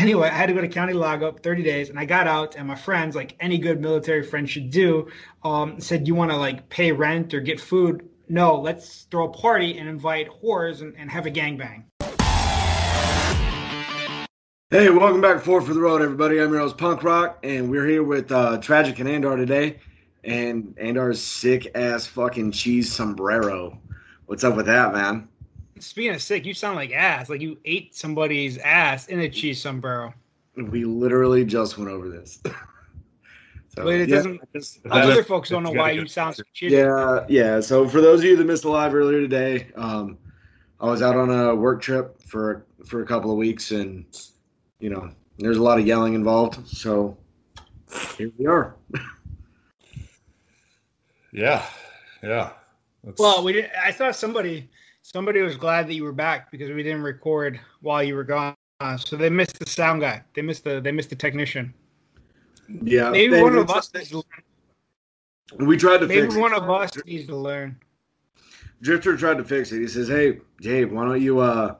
anyway, I had to go to county lockup 30 days, and I got out. And my friends, like any good military friend should do, um, said, "You want to like pay rent or get food? No, let's throw a party and invite whores and, and have a gangbang." Hey, welcome back Four for the Road, everybody. I'm your host, Punk Rock, and we're here with uh, Tragic and Andar today. And Andar's sick ass fucking cheese sombrero. What's up with that, man? Speaking of sick, you sound like ass. Like you ate somebody's ass in a cheese sombrero. We literally just went over this. so, but it yeah, doesn't. other folks don't know why you sound so cheesy. Yeah, yeah. So for those of you that missed the live earlier today, um, I was out on a work trip for for a couple of weeks, and you know, there's a lot of yelling involved. So here we are. yeah, yeah. That's... Well, we did. I thought somebody somebody was glad that you were back because we didn't record while you were gone. Uh, so they missed the sound guy. They missed the they missed the technician. Yeah, maybe one of us needs to learn. We tried to maybe fix one it. of us needs to learn. Drifter tried to fix it. He says, "Hey, Dave, why don't you uh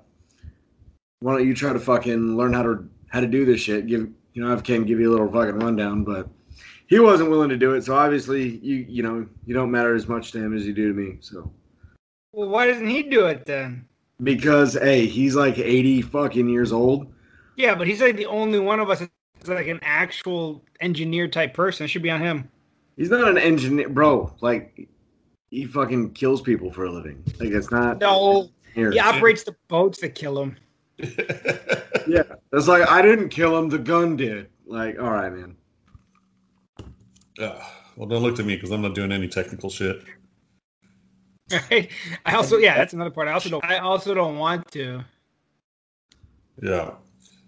why don't you try to fucking learn how to how to do this shit? Give you know, I can give you a little fucking rundown, but he wasn't willing to do it. So obviously, you you know, you don't matter as much to him as you do to me. So, well, why doesn't he do it then? Because hey, he's like eighty fucking years old. Yeah, but he's like the only one of us that's like an actual engineer type person. It should be on him. He's not an engineer, bro. Like he fucking kills people for a living. Like it's not. No, he operates the boats that kill him. yeah, it's like I didn't kill him; the gun did. Like, all right, man. Uh, well, don't look to me because I'm not doing any technical shit. Right. I also, yeah, that's another part. I also don't. I also don't want to. Yeah.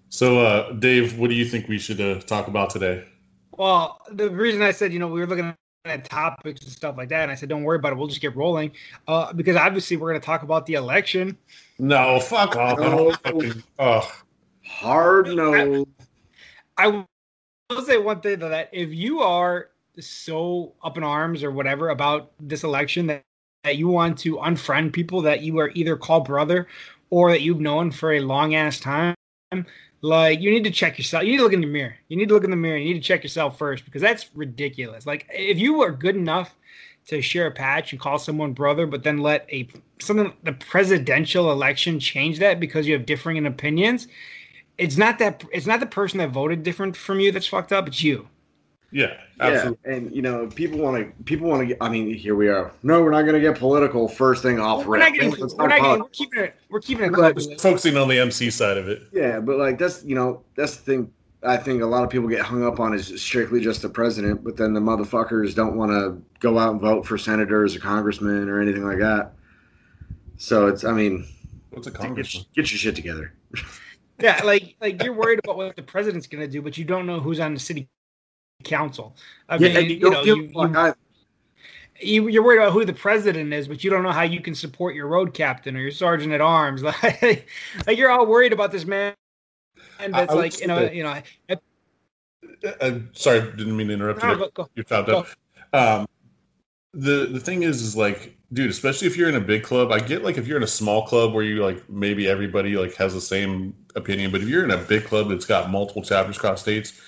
So, uh, Dave, what do you think we should uh, talk about today? Well, the reason I said, you know, we were looking at topics and stuff like that, and I said, don't worry about it. We'll just get rolling, uh, because obviously we're going to talk about the election. No, fuck off. No. oh. Hard no. I, I will say one thing though that if you are so up in arms or whatever about this election that, that you want to unfriend people that you are either called brother or that you've known for a long ass time, like you need to check yourself. You need to look in the mirror. You need to look in the mirror. You need to check yourself first because that's ridiculous. Like if you are good enough to share a patch and call someone brother, but then let a something the presidential election change that because you have differing opinions. It's not that it's not the person that voted different from you that's fucked up. It's you. Yeah, absolutely. Yeah, and you know, people want to. People want to get. I mean, here we are. No, we're not going to get political. First thing off. We're not getting. We're, not getting we're keeping it. We're keeping it. focusing on the MC side of it. Yeah, but like that's you know that's the thing. I think a lot of people get hung up on is strictly just the president, but then the motherfuckers don't want to go out and vote for senators or congressmen or anything like that. So it's, I mean, what's a congressman? Get, get your shit together. yeah, like like you're worried about what the president's going to do, but you don't know who's on the city council. I yeah, mean, you, know, you, you, you, you're worried about who the president is, but you don't know how you can support your road captain or your sergeant at arms. Like, like you're all worried about this man and that's like you know, that, you know. I, uh, sorry, didn't mean to interrupt no, you. Go, you found out. Um, the the thing is, is like, dude, especially if you're in a big club. I get like if you're in a small club where you like maybe everybody like has the same opinion, but if you're in a big club that's got multiple chapters across states,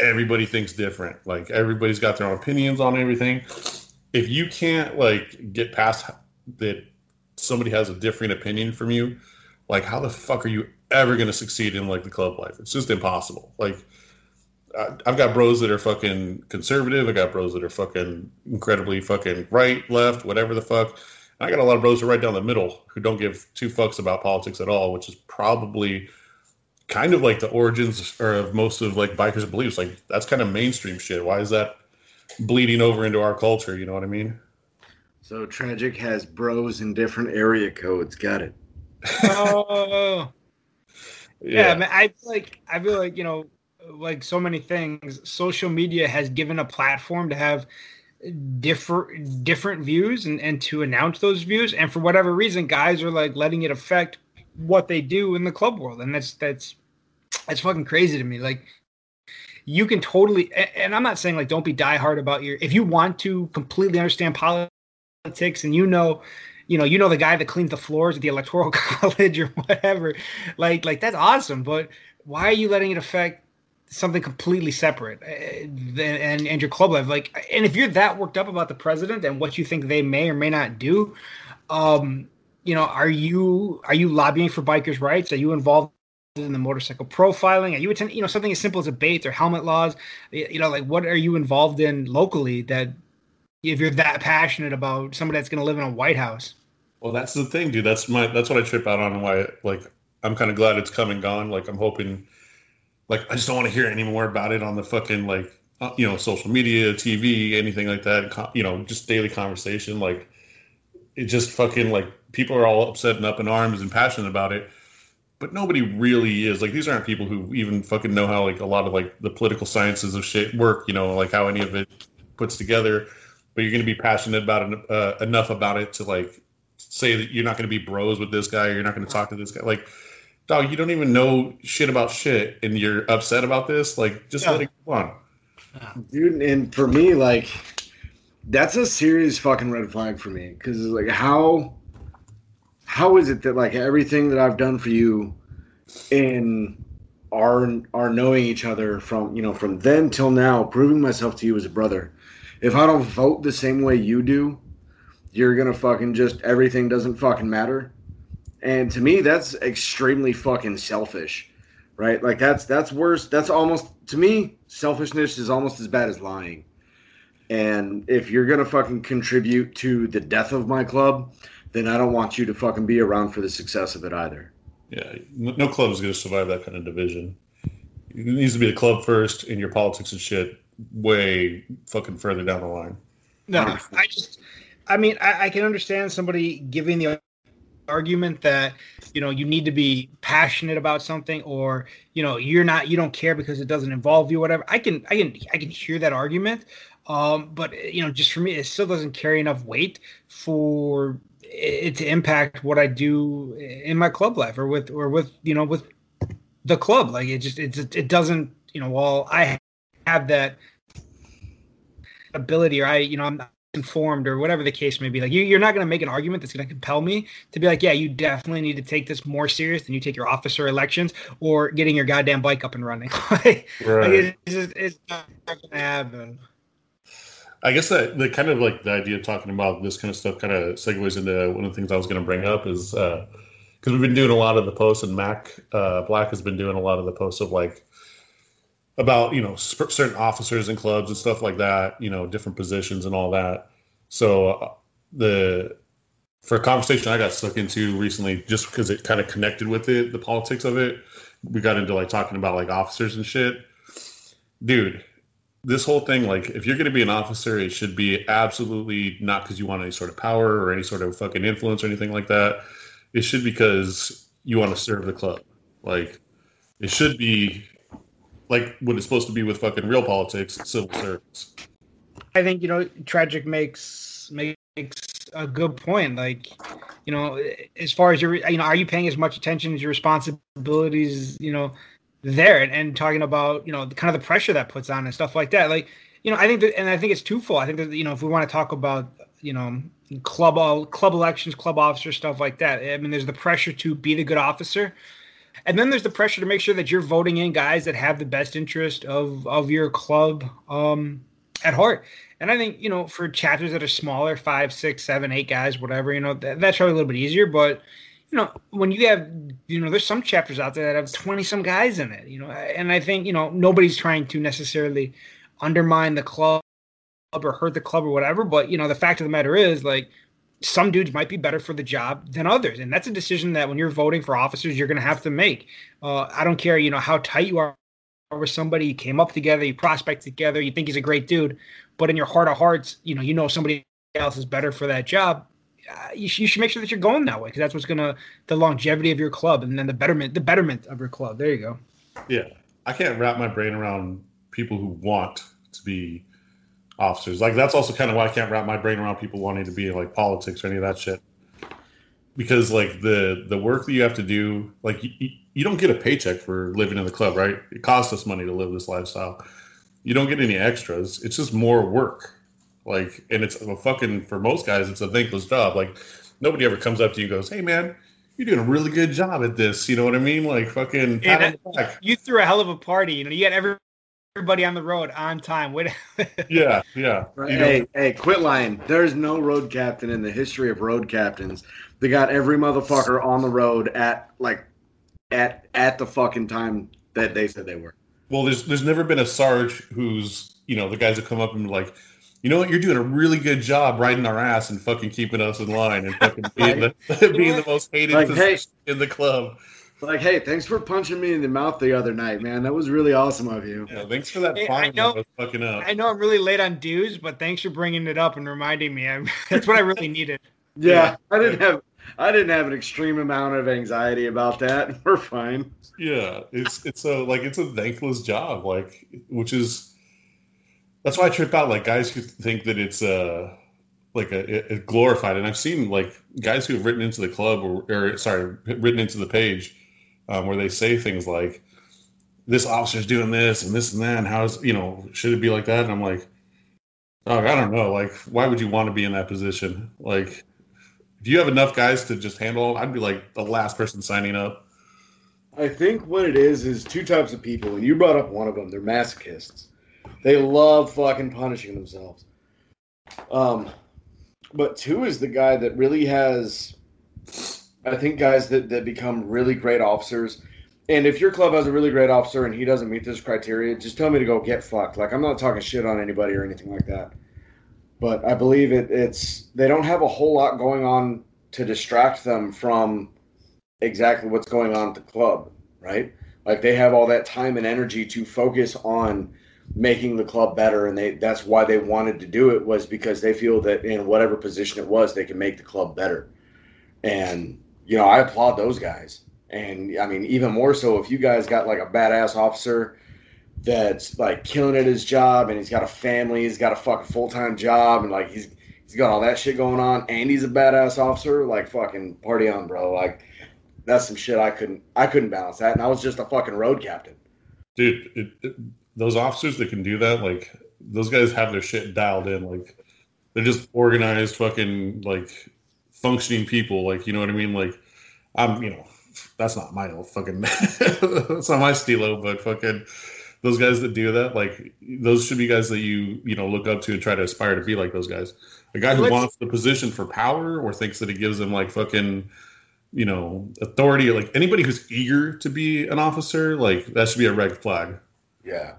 everybody thinks different. Like everybody's got their own opinions on everything. If you can't like get past that somebody has a different opinion from you, like how the fuck are you ever going to succeed in like the club life. It's just impossible. Like I've got bros that are fucking conservative. I got bros that are fucking incredibly fucking right, left, whatever the fuck. And I got a lot of bros who are right down the middle who don't give two fucks about politics at all, which is probably kind of like the origins of most of like bikers' beliefs. Like that's kind of mainstream shit. Why is that bleeding over into our culture? You know what I mean? So tragic has bros in different area codes. Got it. Oh. yeah, yeah man, I feel like I feel like you know, like so many things, social media has given a platform to have different different views and, and to announce those views. And for whatever reason, guys are like letting it affect what they do in the club world, and that's that's that's fucking crazy to me. Like you can totally and I'm not saying like don't be diehard about your if you want to completely understand politics and you know you know, you know the guy that cleans the floors at the electoral college or whatever. Like, like that's awesome. But why are you letting it affect something completely separate uh, and and your club life like and if you're that worked up about the president and what you think they may or may not do um you know are you are you lobbying for bikers rights? Are you involved in the motorcycle profiling? Are you attend you know something as simple as a bait or helmet laws? You know like what are you involved in locally that if you're that passionate about somebody that's going to live in a white house? Well that's the thing dude. That's my that's what i trip out on why like i'm kind of glad it's come and gone. Like i'm hoping like I just don't want to hear any more about it on the fucking like uh, you know social media, TV, anything like that. You know, just daily conversation. Like it just fucking like people are all upset and up in arms and passionate about it, but nobody really is. Like these aren't people who even fucking know how like a lot of like the political sciences of shit work. You know, like how any of it puts together. But you're going to be passionate about it uh, enough about it to like say that you're not going to be bros with this guy or you're not going to talk to this guy. Like dog, you don't even know shit about shit, and you're upset about this. Like, just yeah. let it go on, dude. And for me, like, that's a serious fucking red flag for me because like, how, how is it that like everything that I've done for you, in our our knowing each other from you know from then till now, proving myself to you as a brother. If I don't vote the same way you do, you're gonna fucking just everything doesn't fucking matter and to me, that's extremely fucking selfish, right? Like that's that's worse. That's almost to me, selfishness is almost as bad as lying. And if you're gonna fucking contribute to the death of my club, then I don't want you to fucking be around for the success of it either. Yeah, no club is gonna survive that kind of division. It needs to be the club first, and your politics and shit way fucking further down the line. No, I just, I mean, I, I can understand somebody giving the argument that you know you need to be passionate about something or you know you're not you don't care because it doesn't involve you whatever i can i can i can hear that argument um but you know just for me it still doesn't carry enough weight for it to impact what i do in my club life or with or with you know with the club like it just it, it doesn't you know while i have that ability or i you know i'm informed or whatever the case may be. Like you, are not going to make an argument that's going to compel me to be like, yeah, you definitely need to take this more serious than you take your officer elections or getting your goddamn bike up and running. like, right. Like it's, just, it's not going to happen. I guess that the kind of like the idea of talking about this kind of stuff kind of segues into one of the things I was going to bring up is because uh, we've been doing a lot of the posts and Mac uh, Black has been doing a lot of the posts of like about you know certain officers and clubs and stuff like that you know different positions and all that. So uh, the for a conversation i got stuck into recently just because it kind of connected with it the politics of it we got into like talking about like officers and shit. Dude this whole thing like if you're going to be an officer it should be absolutely not because you want any sort of power or any sort of fucking influence or anything like that it should because you want to serve the club like it should be like what it's supposed to be with fucking real politics, civil service. I think you know, tragic makes makes a good point. Like, you know, as far as your, you know, are you paying as much attention as your responsibilities, you know, there, and, and talking about, you know, the, kind of the pressure that puts on and stuff like that. Like, you know, I think that, and I think it's twofold. I think that, you know, if we want to talk about, you know, club all club elections, club officer stuff like that. I mean, there's the pressure to be the good officer, and then there's the pressure to make sure that you're voting in guys that have the best interest of of your club um, at heart. And I think you know for chapters that are smaller, five, six, seven, eight guys, whatever, you know that, that's probably a little bit easier. But you know when you have you know there's some chapters out there that have 20 some guys in it you know and i think you know nobody's trying to necessarily undermine the club or hurt the club or whatever but you know the fact of the matter is like some dudes might be better for the job than others and that's a decision that when you're voting for officers you're going to have to make. Uh, i don't care you know how tight you are with somebody you came up together you prospect together you think he's a great dude but in your heart of hearts you know you know somebody else is better for that job uh, you, sh- you, should make sure that you're going that way because that's what's to the longevity of your club and then the betterment the betterment of your club there you go yeah i can't wrap my brain around people who want to be officers. Like that's also kind of why I can't wrap my brain around people wanting to be like politics or any of that shit. Because like the the work that you have to do, like you, you don't get a paycheck for living in the club, right? It costs us money to live this lifestyle. You don't get any extras. It's just more work. Like, and it's a fucking for most guys, it's a thankless job. Like nobody ever comes up to you and goes, "Hey man, you're doing a really good job at this. You know what I mean? Like fucking yeah, You threw a hell of a party. You know, you got every, everybody on the road on time. Yeah, yeah. Right. Hey, know? hey, quit lying. There's no road captain in the history of road captains that got every motherfucker on the road at like at at the fucking time that they said they were. Well, there's there's never been a sarge who's you know the guys that come up and like you know what? You're doing a really good job riding our ass and fucking keeping us in line and fucking being, the, being the most hated like, hey, in the club. Like, hey, thanks for punching me in the mouth the other night, man. That was really awesome of you. Yeah, thanks for that hey, fine. I know, fucking up. I know I'm really late on dues, but thanks for bringing it up and reminding me. I'm, that's what I really needed. yeah, yeah, I didn't have I didn't have an extreme amount of anxiety about that. We're fine. Yeah, it's it's a like it's a thankless job, like which is that's why I trip out. Like guys who think that it's uh like a, a glorified, and I've seen like guys who have written into the club or, or sorry, written into the page um, where they say things like, "This officer's doing this and this and that, and how's you know should it be like that?" And I'm like, "Oh, I don't know. Like, why would you want to be in that position? Like, if you have enough guys to just handle, I'd be like the last person signing up." I think what it is is two types of people, and you brought up one of them. They're masochists they love fucking punishing themselves. Um, but two is the guy that really has, I think, guys that, that become really great officers. And if your club has a really great officer and he doesn't meet this criteria, just tell me to go get fucked. Like I'm not talking shit on anybody or anything like that. But I believe it, it's they don't have a whole lot going on to distract them from exactly what's going on at the club, right? Like they have all that time and energy to focus on making the club better and they that's why they wanted to do it was because they feel that in whatever position it was they can make the club better. And you know i applaud those guys. And i mean even more so if you guys got like a badass officer that's like killing at his job and he's got a family he's got a fucking full-time job and like he's he's got all that shit going on and he's a badass officer like fucking party on bro. Like that's some shit i couldn't i couldn't balance that and i was just a fucking road captain. Dude it, it, those officers that can do that, like those guys have their shit dialed in. Like they're just organized, fucking like functioning people. Like you know what I mean? Like I'm, you know, that's not my fucking that's not my stilo, but fucking those guys that do that, like those should be guys that you you know look up to and try to aspire to be like those guys. A guy who Let's, wants the position for power or thinks that it gives him like fucking you know authority, like anybody who's eager to be an officer, like that should be a red flag. Yeah.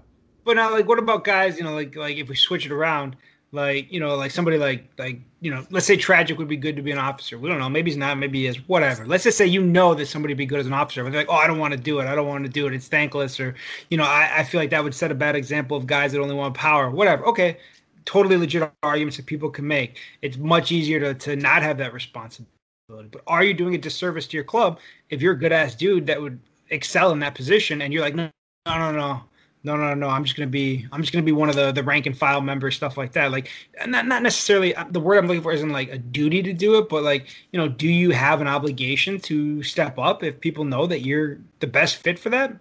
But now, like, what about guys? You know, like, like if we switch it around, like, you know, like somebody like, like, you know, let's say tragic would be good to be an officer. We don't know. Maybe he's not. Maybe he is. Whatever. Let's just say you know that somebody would be good as an officer, but they're like, oh, I don't want to do it. I don't want to do it. It's thankless, or you know, I, I feel like that would set a bad example of guys that only want power. Whatever. Okay, totally legit arguments that people can make. It's much easier to to not have that responsibility. But are you doing a disservice to your club if you're a good ass dude that would excel in that position and you're like, no, no, no, no no, no, no, I'm just gonna be, I'm just gonna be one of the the rank and file members, stuff like that. Like, not not necessarily uh, the word I'm looking for isn't like a duty to do it, but like, you know, do you have an obligation to step up if people know that you're the best fit for that?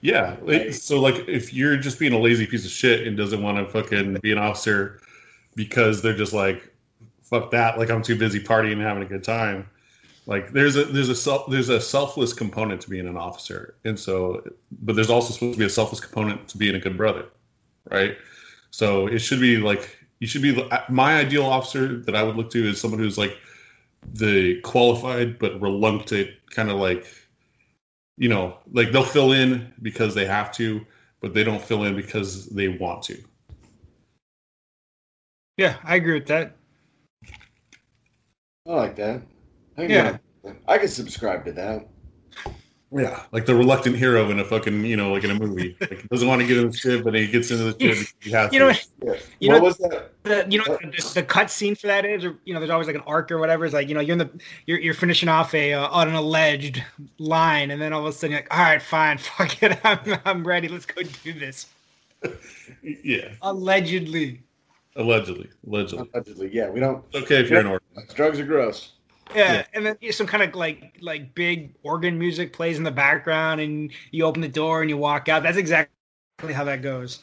Yeah. So like, if you're just being a lazy piece of shit and doesn't want to fucking be an officer because they're just like, fuck that, like I'm too busy partying and having a good time like there's a there's a self there's a selfless component to being an officer. And so but there's also supposed to be a selfless component to being a good brother right? So it should be like you should be my ideal officer that i would look to is someone who's like the qualified but reluctant kind of like you know like they'll fill in because they have to but they don't fill in because they want to. Yeah i agree with that. I like that I yeah, I can subscribe to that. Yeah, like the reluctant hero in a fucking, you know, like in a movie. Like doesn't want to get in the shit, but he gets into the shit. He has you know, to. What, you what know, was that? The, you know, the, the, cut scene for that is, or you know, there's always like an arc or whatever. It's like you know, you're in the, you're, you're finishing off a uh, on an alleged line, and then all of a sudden you're like, all right, fine, fuck it, I'm, I'm ready. Let's go do this. yeah. Allegedly. Allegedly. Allegedly. Allegedly. Yeah, we don't. It's okay if you're an orphan. Drugs are gross. Yeah, yeah, and then some kind of like like big organ music plays in the background, and you open the door and you walk out. That's exactly how that goes.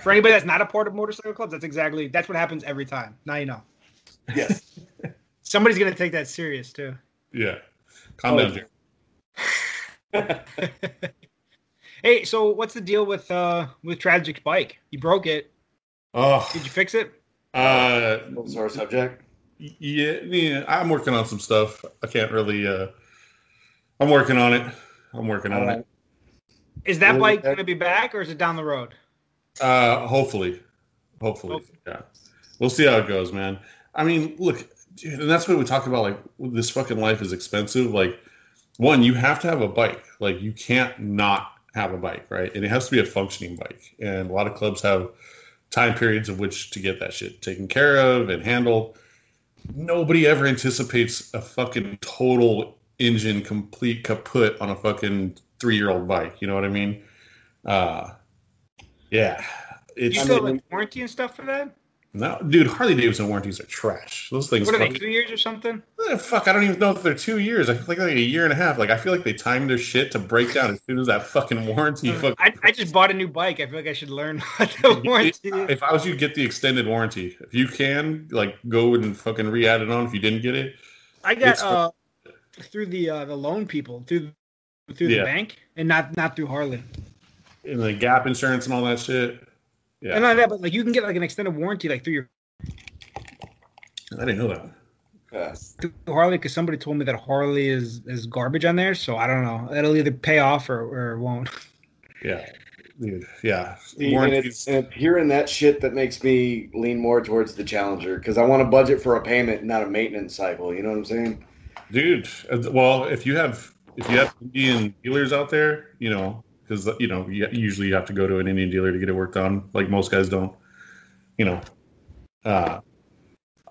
For anybody that's not a part of motorcycle clubs, that's exactly that's what happens every time. Now you know. Yes. Somebody's gonna take that serious too. Yeah. Calm oh. down, hey, so what's the deal with uh with Tragic Bike? You broke it. Oh, did you fix it? Uh, sore subject. Yeah, yeah, I'm working on some stuff. I can't really. uh I'm working on it. I'm working on it. Is that bike going to be back, or is it down the road? Uh, hopefully, hopefully, hopefully, yeah. We'll see how it goes, man. I mean, look, dude, and that's what we talk about. Like, this fucking life is expensive. Like, one, you have to have a bike. Like, you can't not have a bike, right? And it has to be a functioning bike. And a lot of clubs have time periods of which to get that shit taken care of and handled. Nobody ever anticipates a fucking total engine complete kaput on a fucking three year old bike. You know what I mean? Uh, yeah. It's, you still like warranty and stuff for that? No, dude, Harley Davidson warranties are trash. Those things. What are they? Two years or something? Eh, fuck, I don't even know if they're two years. I feel like, like a year and a half. Like I feel like they timed their shit to break down as soon as that fucking warranty. I, I just bought a new bike. I feel like I should learn what the warranty. If I was you, get the extended warranty. If you can, like, go and fucking re-add it on. If you didn't get it, I got uh through the uh the loan people through through yeah. the bank and not not through Harley. And the Gap insurance and all that shit. Yeah. And not that, but like you can get like an extended warranty like through your. I didn't know that. Yeah. Through Harley, because somebody told me that Harley is is garbage on there, so I don't know. It'll either pay off or, or won't. Yeah, dude. Yeah. and, it's, and hearing that shit that makes me lean more towards the Challenger because I want to budget for a payment, not a maintenance cycle. You know what I'm saying? Dude, uh, well, if you have if you have Indian dealers out there, you know, because you know you usually you have to go to an Indian dealer to get it worked on. Like most guys don't. You know, uh,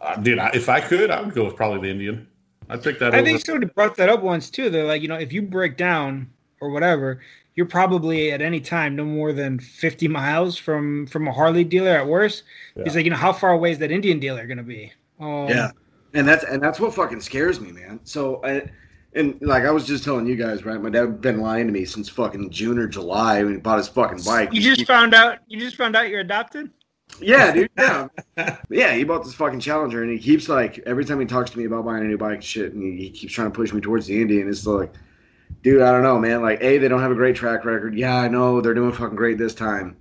uh, dude, I, if I could, I would go with probably the Indian. I'd pick that. Up. I over. think somebody brought that up once too. They're like, you know, if you break down or whatever, you're probably at any time no more than 50 miles from from a Harley dealer at worst. Yeah. He's like, you know, how far away is that Indian dealer going to be? Um, yeah, and that's and that's what fucking scares me, man. So I and like I was just telling you guys, right? My dad been lying to me since fucking June or July when he bought his fucking bike. You just he, found out. You just found out you're adopted. Yeah, dude. Yeah, yeah. He bought this fucking Challenger, and he keeps like every time he talks to me about buying a new bike, shit, and he, he keeps trying to push me towards the Indian. It's like, dude, I don't know, man. Like, a, they don't have a great track record. Yeah, I know they're doing fucking great this time,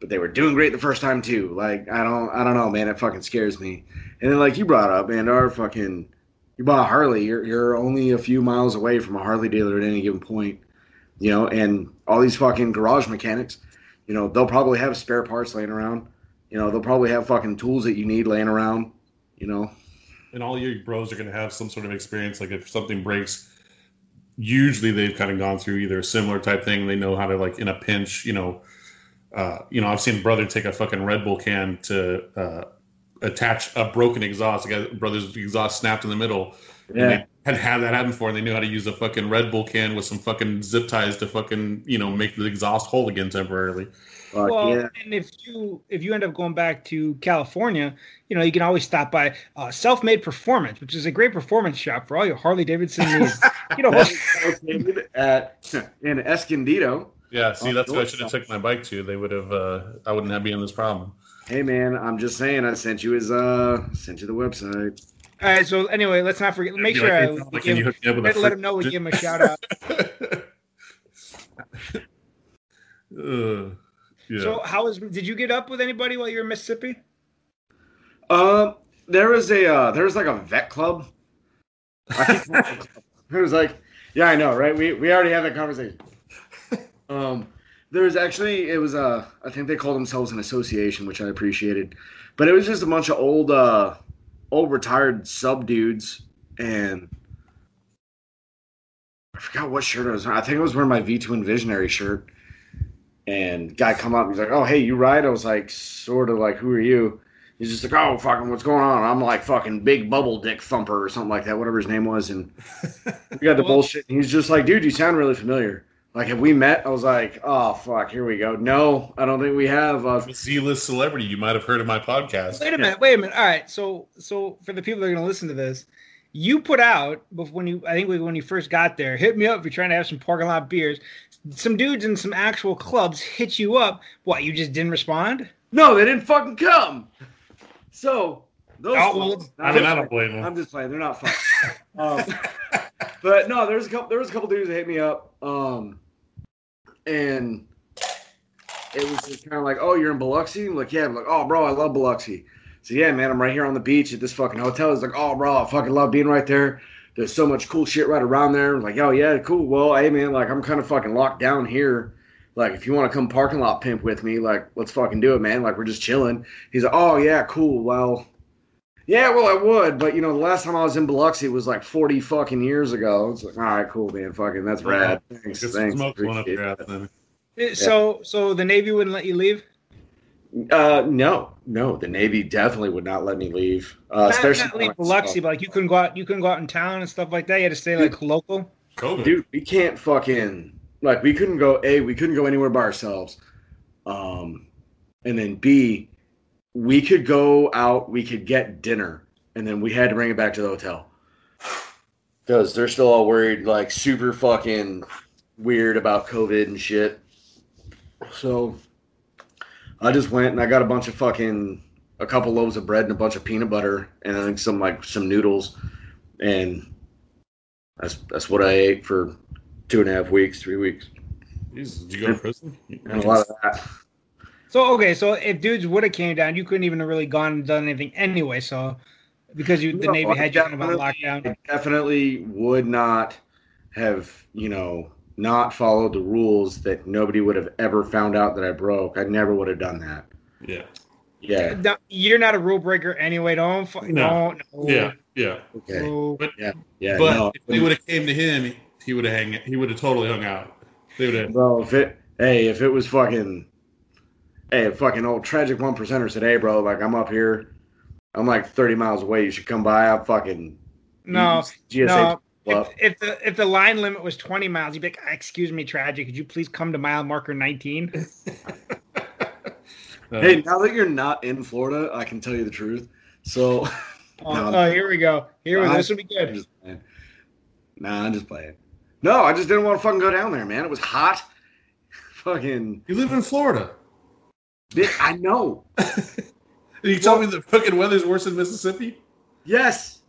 but they were doing great the first time too. Like, I don't, I don't know, man. It fucking scares me. And then, like you brought up, man, our fucking you bought a Harley, you're you're only a few miles away from a Harley dealer at any given point, you know, and all these fucking garage mechanics, you know, they'll probably have spare parts laying around. You know, they'll probably have fucking tools that you need laying around, you know. And all your bros are gonna have some sort of experience. Like if something breaks, usually they've kind of gone through either a similar type thing. They know how to like in a pinch, you know. Uh, you know, I've seen a brother take a fucking Red Bull can to uh, attach a broken exhaust. The brother's exhaust snapped in the middle. Yeah. had had that happen before, and they knew how to use a fucking Red Bull can with some fucking zip ties to fucking you know make the exhaust whole again temporarily. Fuck well, yeah. and if you if you end up going back to California, you know you can always stop by uh, Self Made Performance, which is a great performance shop for all your Harley Davidson needs. you know, at in Escondido. Yeah, see, that's what I should have took my bike to. They would have. Uh, I wouldn't have been in this problem. Hey man, I'm just saying I sent you his uh sent you the website. All right, so anyway, let's not forget. Make sure I like, give, let, let him know we give him a shout out. uh, yeah. So how was? Did you get up with anybody while you were in Mississippi? Um, uh, there was a uh, there was like a vet club. it was like, yeah, I know, right? We we already had that conversation. Um, there was actually it was a I think they called themselves an association, which I appreciated, but it was just a bunch of old uh old retired sub dudes and I forgot what shirt I was wearing. I think I was wearing my V2 Envisionary shirt. And guy come up, he's like, "Oh, hey, you ride?" I was like, "Sort of like, who are you?" He's just like, "Oh, fucking, what's going on?" I'm like, "Fucking big bubble dick thumper or something like that, whatever his name was." And we got the bullshit. And he's just like, "Dude, you sound really familiar." Like, have we met? I was like, oh fuck, here we go. No, I don't think we have. Uh, Z-list celebrity. You might have heard of my podcast. Wait a minute. Wait a minute. All right. So, so for the people that are going to listen to this, you put out when you, I think when you first got there, hit me up if you're trying to have some parking lot beers. Some dudes in some actual clubs hit you up. What? You just didn't respond? No, they didn't fucking come. So those. Oh, well, I mean, I don't blame them. I'm just playing. They're not fun. um, but no, there's a couple. There was a couple dudes that hit me up, um, and it was just kind of like, "Oh, you're in Biloxi?" I'm like, "Yeah." I'm like, "Oh, bro, I love Biloxi." So yeah, man, I'm right here on the beach at this fucking hotel. It's like, "Oh, bro, I fucking love being right there." There's so much cool shit right around there. I'm like, "Oh yeah, cool." Well, hey man, like I'm kind of fucking locked down here. Like, if you want to come parking lot pimp with me, like, let's fucking do it, man. Like, we're just chilling. He's like, "Oh yeah, cool." Well, yeah, well, I would, but you know, the last time I was in Biloxi was like forty fucking years ago. It's like, all right, cool, man, fucking, that's rad. Thanks, thanks. So, so the Navy wouldn't let you leave? Uh, no, no, the Navy definitely would not let me leave. Uh, especially not leave Biloxi, but like you couldn't go out, you couldn't go out in town and stuff like that. You had to stay like dude, local. COVID. Dude, we can't fucking like we couldn't go. A, we couldn't go anywhere by ourselves. Um, and then B, we could go out, we could get dinner, and then we had to bring it back to the hotel because they're still all worried, like super fucking weird about COVID and shit. So I just went and I got a bunch of fucking a couple loaves of bread and a bunch of peanut butter and I think some like some noodles, and that's that's what I ate for two and a half weeks, three weeks. Jesus, did you go to prison? And a lot of that. So okay, so if dudes would have came down, you couldn't even have really gone and done anything anyway. So because you the no, Navy had you kind of on lockdown. I definitely would not have you know not followed the rules that nobody would have ever found out that I broke. I never would have done that. Yeah. Yeah. You're not a rule breaker anyway. Don't. No. no. Yeah. Yeah. Okay. So, but yeah. Yeah. But no, if they would have came to him, he would have hang. He would have totally hung out. They would have. Bro, if it. Hey, if it was fucking hey, fucking old tragic one percenter said, hey, bro, like I'm up here, I'm like 30 miles away. You should come by. I'm fucking no, GSA no. If, if, the if the line limit was 20 miles, you'd be like, ah, excuse me, tragic. Could you please come to mile marker 19? hey, now that you're not in Florida, I can tell you the truth. So, oh, no, oh here we go. Here we go. This will be good. Nah, I'm just playing. No, I just didn't want to fucking go down there, man. It was hot. fucking. You live in Florida. I know. you tell me the fucking weather's worse in Mississippi? Yes.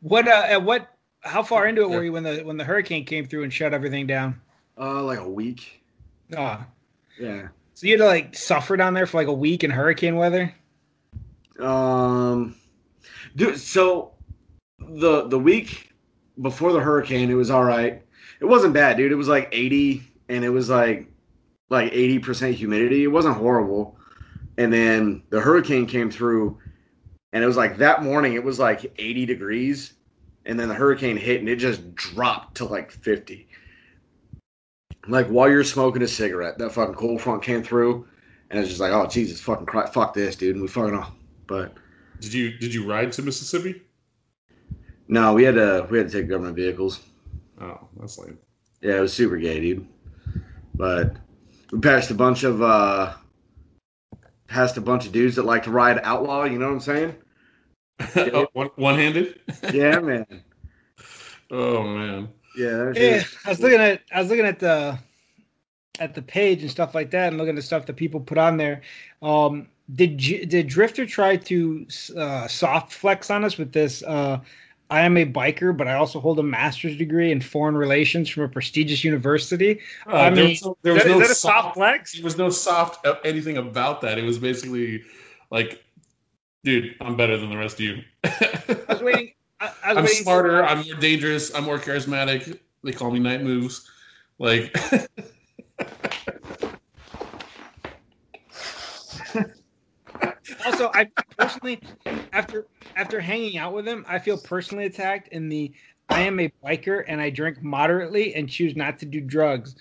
What? Uh, what? How far into it were you when the when the hurricane came through and shut everything down? Uh, like a week. Ah. Yeah. So you had to like suffer down there for like a week in hurricane weather. Um, dude. So the the week before the hurricane, it was all right. It wasn't bad, dude. It was like eighty, and it was like like 80% humidity. It wasn't horrible. And then the hurricane came through, and it was like that morning, it was like 80 degrees. And then the hurricane hit, and it just dropped to like 50. Like while you're smoking a cigarette, that fucking cold front came through, and it's just like, oh Jesus, fucking cry, fuck this, dude. And we fucking off. But did you did you ride to Mississippi? No, we had to we had to take government vehicles. Oh, that's lame. Yeah, it was super gay, dude. But we passed a bunch of uh passed a bunch of dudes that like to ride outlaw. You know what I'm saying? oh, one one handed. yeah, man. Oh man. Yeah. Yeah. I was looking at I was looking at the at the page and stuff like that, and looking at stuff that people put on there. Um, did did Drifter try to uh, soft flex on us with this? Uh, I am a biker, but I also hold a master's degree in foreign relations from a prestigious university. Uh, I mean, there was, there was no soft, soft, flex. There was no soft uh, anything about that. It was basically like, dude, I'm better than the rest of you. I was waiting. I, I am smarter. For... I'm more dangerous. I'm more charismatic. They call me Night Moves. Like. also, I personally, after after hanging out with him, I feel personally attacked in the I am a biker and I drink moderately and choose not to do drugs.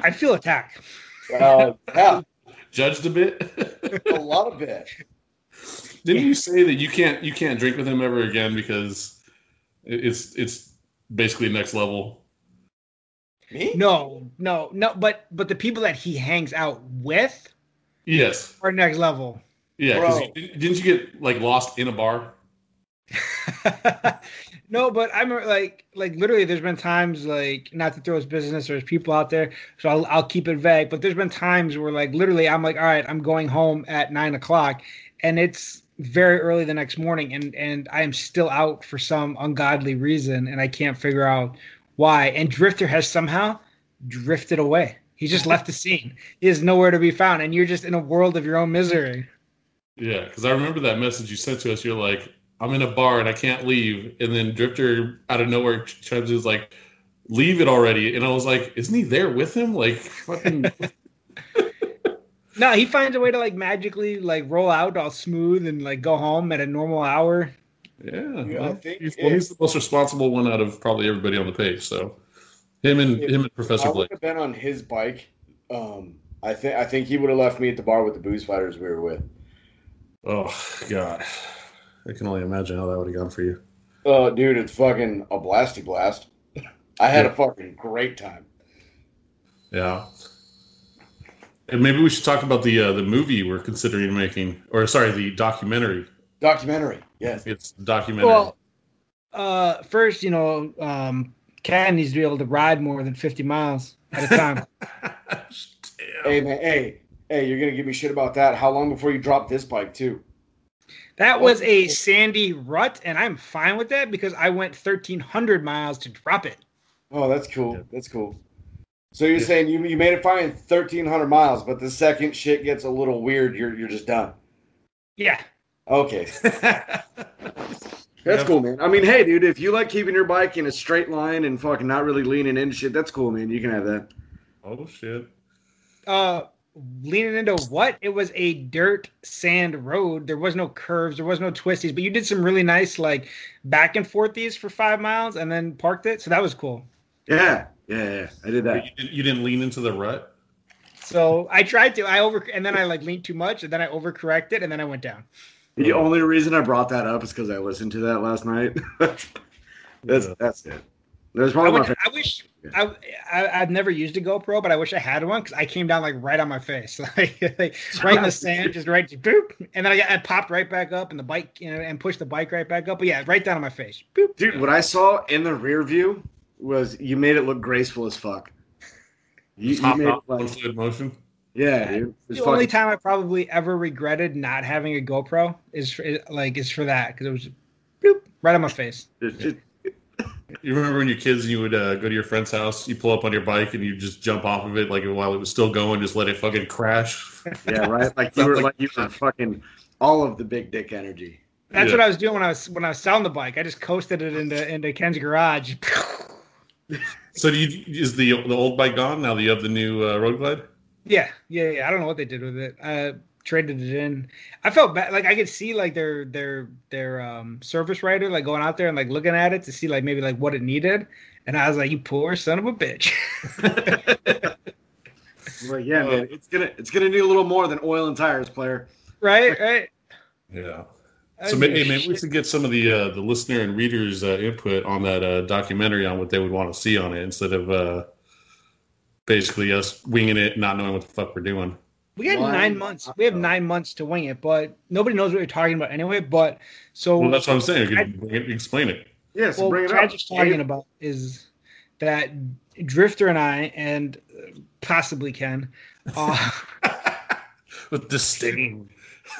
I feel attacked. Uh, yeah, judged a bit, a lot of bit. Didn't yeah. you say that you can't you can't drink with him ever again because it's it's basically next level? Me? No, no, no. But but the people that he hangs out with, yes, are next level. Yeah, because didn't you get like lost in a bar? no, but I'm like like literally. There's been times like not to throw his business. There's people out there, so I'll I'll keep it vague. But there's been times where like literally I'm like, all right, I'm going home at nine o'clock, and it's very early the next morning, and and I am still out for some ungodly reason, and I can't figure out why. And Drifter has somehow drifted away. He just left the scene. He is nowhere to be found, and you're just in a world of your own misery. Yeah, because I remember that message you sent to us. You're like, "I'm in a bar and I can't leave," and then Drifter out of nowhere chimes is like, "Leave it already," and I was like, "Isn't he there with him?" Like, fucking. no, he finds a way to like magically like roll out all smooth and like go home at a normal hour. Yeah, yeah well, he's, well, he's the most responsible one out of probably everybody on the page. So him and him and Professor I Blake. have been on his bike. Um, I think I think he would have left me at the bar with the Boozefighters we were with. Oh God, I can only imagine how that would have gone for you. Oh, dude, it's fucking a blasty blast. I had yeah. a fucking great time. Yeah. And maybe we should talk about the uh, the movie we're considering making, or sorry, the documentary. Documentary, yes. It's documentary. Well, uh, first, you know, um, Ken needs to be able to ride more than 50 miles at a time. hey, man, hey, hey, you're going to give me shit about that. How long before you drop this bike, too? That was a sandy rut, and I'm fine with that because I went 1,300 miles to drop it. Oh, that's cool. That's cool. So you're yeah. saying you, you made it fine 1,300 miles, but the second shit gets a little weird, you're, you're just done. Yeah. Okay. That's yep. cool, man. I mean, hey, dude, if you like keeping your bike in a straight line and fucking not really leaning into shit, that's cool, man. You can have that. Oh shit. Uh, leaning into what? It was a dirt sand road. There was no curves. There was no twisties. But you did some really nice like back and forthies for five miles and then parked it. So that was cool. Yeah, yeah, yeah. I did that. You didn't, you didn't lean into the rut. So I tried to. I over and then I like leaned too much and then I overcorrected and then I went down. The only reason I brought that up is because I listened to that last night. that's that's it. There's probably I, would, I wish I, I have never used a GoPro, but I wish I had one because I came down like right on my face, like, like right in the sand, just right to boop, and then I, got, I popped right back up, and the bike you know, and pushed the bike right back up. But yeah, right down on my face. Boop. Dude, what I saw in the rear view was you made it look graceful as fuck. You, you made it like, motion. Yeah, dude. The fucking... only time I probably ever regretted not having a GoPro is for, like is for that because it was boop, right on my face. You remember when you're kids and you would uh, go to your friend's house, you pull up on your bike and you just jump off of it like while it was still going, just let it fucking crash. Yeah, right. Like you were like, like you were fucking all of the big dick energy. That's yeah. what I was doing when I was when I was selling the bike. I just coasted it into into Ken's garage. so do you is the the old bike gone now? that you have the new uh, Road Glide? Yeah, yeah, yeah. I don't know what they did with it. I traded it in. I felt bad. Like I could see like their their their um service writer like going out there and like looking at it to see like maybe like what it needed, and I was like, "You poor son of a bitch." well, yeah, man. It's gonna it's gonna need a little more than oil and tires, player. Right, right. Yeah. So maybe, maybe we should get some of the uh, the listener and readers uh, input on that uh, documentary on what they would want to see on it instead of uh, basically us winging it, not knowing what the fuck we're doing. We had nine months. We have nine months to wing it, but nobody knows what you're talking about anyway. But so well, that's what I'm saying. I, explain it. Yes. Yeah, so well, what talking about is that Drifter and I, and possibly Ken, uh, with disdain.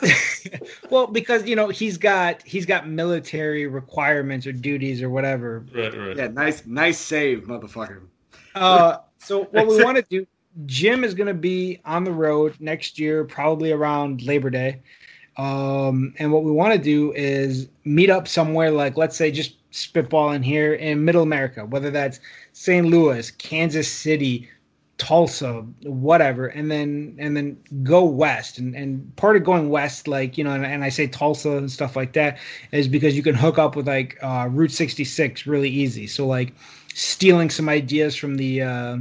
well, because you know he's got he's got military requirements or duties or whatever. Right, right. Yeah, nice, nice save, motherfucker. Uh, so what we want to do, Jim is going to be on the road next year, probably around Labor Day. Um, and what we want to do is meet up somewhere like, let's say, just spitball in here in Middle America, whether that's St. Louis, Kansas City, Tulsa, whatever, and then and then go west. And and part of going west, like you know, and, and I say Tulsa and stuff like that, is because you can hook up with like uh, Route 66 really easy. So like stealing some ideas from the uh,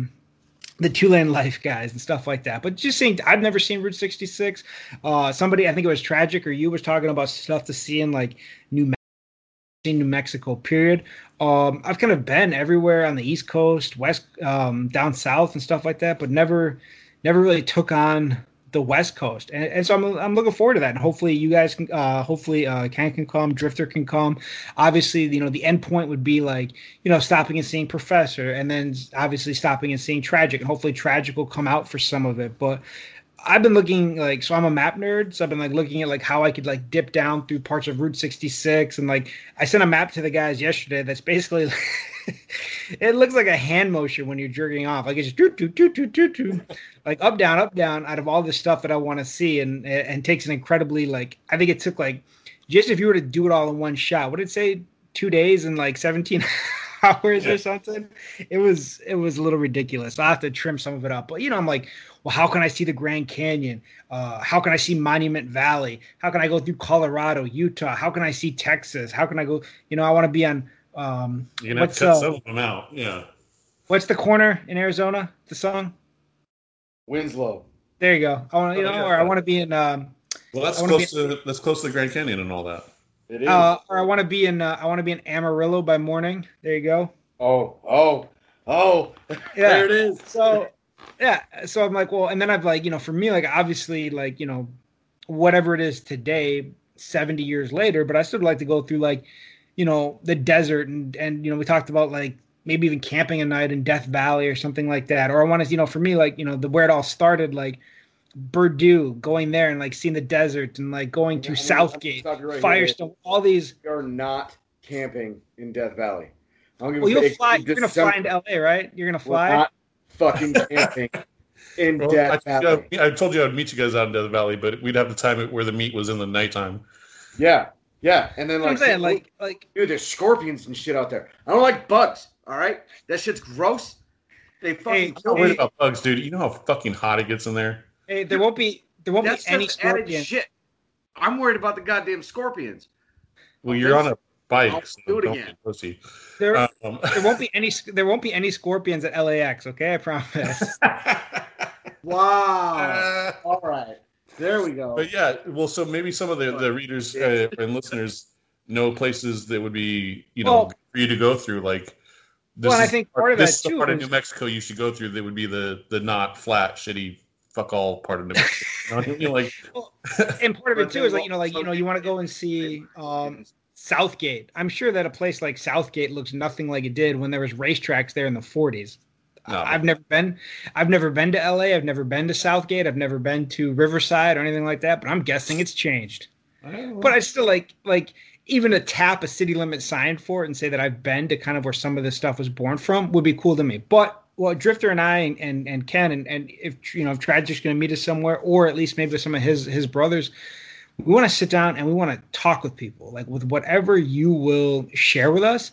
the two lane life guys and stuff like that. But just seeing, I've never seen Route 66. Uh, somebody, I think it was Tragic or you was talking about stuff to see in like New Mexico. New Mexico, period. Um, I've kind of been everywhere on the East Coast, West, um, down south, and stuff like that, but never, never really took on the West Coast, and, and, so I'm, I'm looking forward to that. And hopefully, you guys can, uh, hopefully, uh, Ken can come, Drifter can come. Obviously, you know, the end point would be like, you know, stopping and seeing Professor, and then obviously stopping and seeing Tragic, and hopefully, Tragic will come out for some of it. But I've been looking like so I'm a map nerd, so I've been like looking at like how I could like dip down through parts of Route 66 and like I sent a map to the guys yesterday that's basically it looks like a hand motion when you're jerking off. Like it's just doo, doo, doo, doo, doo, doo. like up down up down out of all the stuff that I want to see and and takes an incredibly like I think it took like just if you were to do it all in one shot, would it say 2 days and like 17 hours yeah. or something. It was it was a little ridiculous. I have to trim some of it up, but you know, I'm like, well, how can I see the Grand Canyon? Uh, how can I see Monument Valley? How can I go through Colorado, Utah? How can I see Texas? How can I go? You know, I want to be on. Um, You're gonna cut uh, some of them out. Yeah. What's the corner in Arizona? The song. Winslow. There you go. I want to, you oh, know, or I want to be in. Um, well, that's close to that's close to the Grand Canyon and all that. It is. Uh, or I want to be in. Uh, I want to be in Amarillo by morning. There you go. Oh, oh, oh! Yeah. there it is. So, yeah. So I'm like, well, and then I've like, you know, for me, like, obviously, like, you know, whatever it is today, 70 years later, but I still like to go through like, you know, the desert and and you know, we talked about like maybe even camping a night in Death Valley or something like that. Or I want to, you know, for me, like, you know, the where it all started, like Berdoo, going there and like seeing the desert and like going to Southgate, right Firestone, here. all these. You're not camping in Death Valley. well, you'll fly. You're gonna fly into LA, right? You're gonna fly. We're not fucking camping in well, Death I, Valley. I, I told you I'd meet you guys out in Death Valley, but we'd have to time it where the meet was in the nighttime. Yeah, yeah, and then like, I'm saying, like, like, dude, there's scorpions and shit out there. I don't like bugs. All right, that shit's gross. They fucking. Hey, I'm not worried about bugs, dude. You know how fucking hot it gets in there. Hey, there won't be there won't That's be any scorpions. Shit. I'm worried about the goddamn scorpions. Well, you're on a bike. So do it again. Pussy. There, um, there won't be any. There won't be any scorpions at LAX. Okay, I promise. wow. Uh, All right. There we go. But yeah, well, so maybe some of the, the readers uh, and listeners know places that would be, you know, well, for you to go through. Like, this well, I think part, of this that too part is, of New Mexico you should go through. That would be the the not flat, shitty fuck all part of it. You know, like, well, and part of it too is like you know, like you know, you want to go and see um, Southgate. I'm sure that a place like Southgate looks nothing like it did when there was racetracks there in the 40s. No. I've never been. I've never been to LA. I've never been to Southgate. I've never been to Riverside or anything like that. But I'm guessing it's changed. I but I still like like even to tap a city limit sign for it and say that I've been to kind of where some of this stuff was born from would be cool to me. But well, Drifter and I and and, and Ken and, and if you know if Tragic's going to meet us somewhere, or at least maybe with some of his his brothers, we want to sit down and we want to talk with people, like with whatever you will share with us,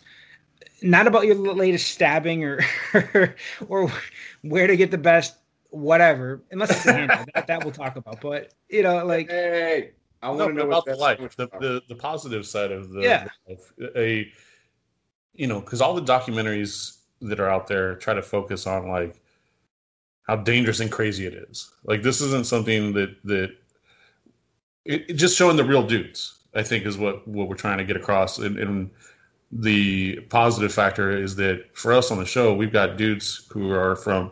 not about your latest stabbing or or where to get the best whatever, unless it's a handle that, that we'll talk about. But you know, like hey, I want to know about the life, the, the the positive side of the yeah, a you know, because all the documentaries that are out there try to focus on like how dangerous and crazy it is. Like this isn't something that that it, it just showing the real dudes. I think is what what we're trying to get across. And, and the positive factor is that for us on the show, we've got dudes who are from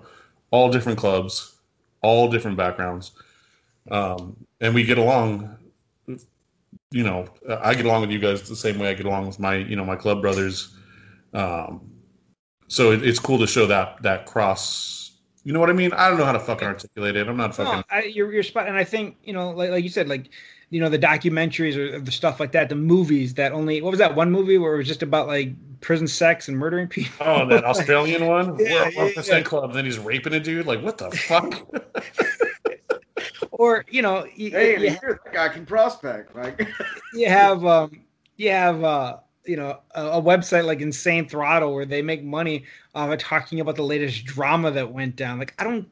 all different clubs, all different backgrounds, um, and we get along. You know, I get along with you guys the same way I get along with my you know my club brothers. Um, so it, it's cool to show that that cross. You know what I mean? I don't know how to fucking articulate it. I'm not fucking. No, I, you're you're spot, and I think you know, like like you said, like you know, the documentaries or the stuff like that, the movies that only what was that one movie where it was just about like prison sex and murdering people? Oh, that Australian one. Yeah, one percent yeah. club. Then he's raping a dude. Like what the fuck? or you know, you, hey, you, you that guy can prospect. Like you have um, you have uh you know a, a, website like Insane Throttle where they make money uh, talking about the latest drama that went down. Like I don't.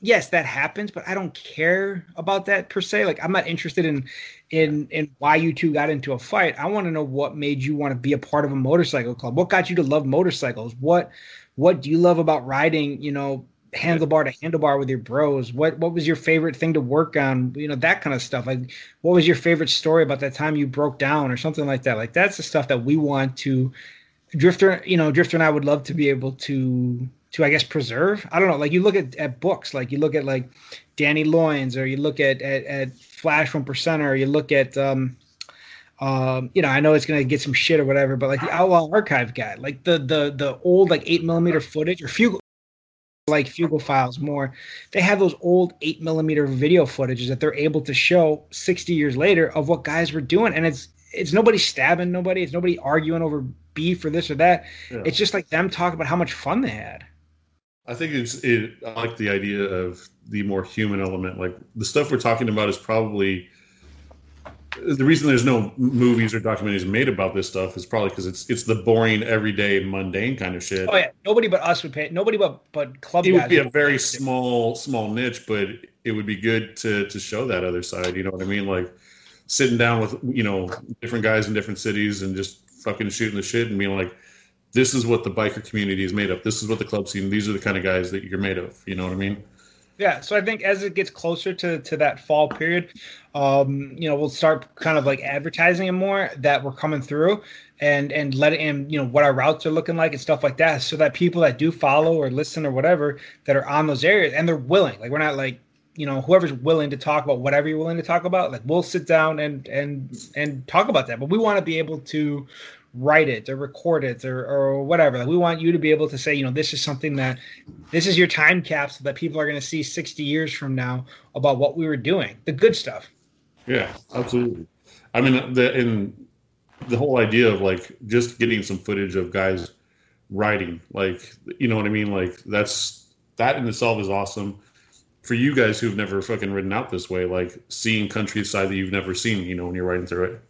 Yes, that happens, but I don't care about that per se. Like I'm not interested in in in why you two got into a fight. I want to know what made you want to be a part of a motorcycle club. What got you to love motorcycles? What what do you love about riding? You know, handlebar to handlebar with your bros? What what was your favorite thing to work on? You know that kind of stuff. Like, what was your favorite story about that time you broke down or something like that? Like that's the stuff that we want to Drifter. You know, Drifter and I would love to be able to to I guess preserve. I don't know. Like you look at at books, like you look at like Danny Lyons, or you look at at, at Flash One Percenter, or you look at um um, you know, I know it's gonna get some shit or whatever, but like the Outlaw Archive guy, like the the the old like eight millimeter footage or few like Fugle Files more. They have those old eight millimeter video footages that they're able to show 60 years later of what guys were doing, and it's it's nobody stabbing nobody, it's nobody arguing over beef or this or that. Yeah. It's just like them talking about how much fun they had. I think it's it. I like the idea of the more human element. Like the stuff we're talking about is probably the reason there's no movies or documentaries made about this stuff is probably because it's it's the boring, everyday, mundane kind of shit. Oh yeah, nobody but us would pay. Nobody but but club. It would be a very small small niche, but it would be good to to show that other side. You know what I mean? Like sitting down with you know different guys in different cities and just fucking shooting the shit and being like, this is what the biker community is made of. This is what the club scene. These are the kind of guys that you're made of. You know what I mean? Yeah, so I think as it gets closer to to that fall period, um, you know, we'll start kind of like advertising it more that we're coming through and and let in, you know, what our routes are looking like and stuff like that, so that people that do follow or listen or whatever that are on those areas and they're willing, like we're not like you know whoever's willing to talk about whatever you're willing to talk about like we'll sit down and and and talk about that but we want to be able to write it or record it or, or whatever. Like we want you to be able to say, you know, this is something that this is your time capsule that people are going to see 60 years from now about what we were doing, the good stuff. Yeah, absolutely. I mean, the the whole idea of like just getting some footage of guys writing, like you know what I mean, like that's that in itself is awesome. For you guys who've never fucking ridden out this way, like seeing countryside that you've never seen, you know, when you're riding through it.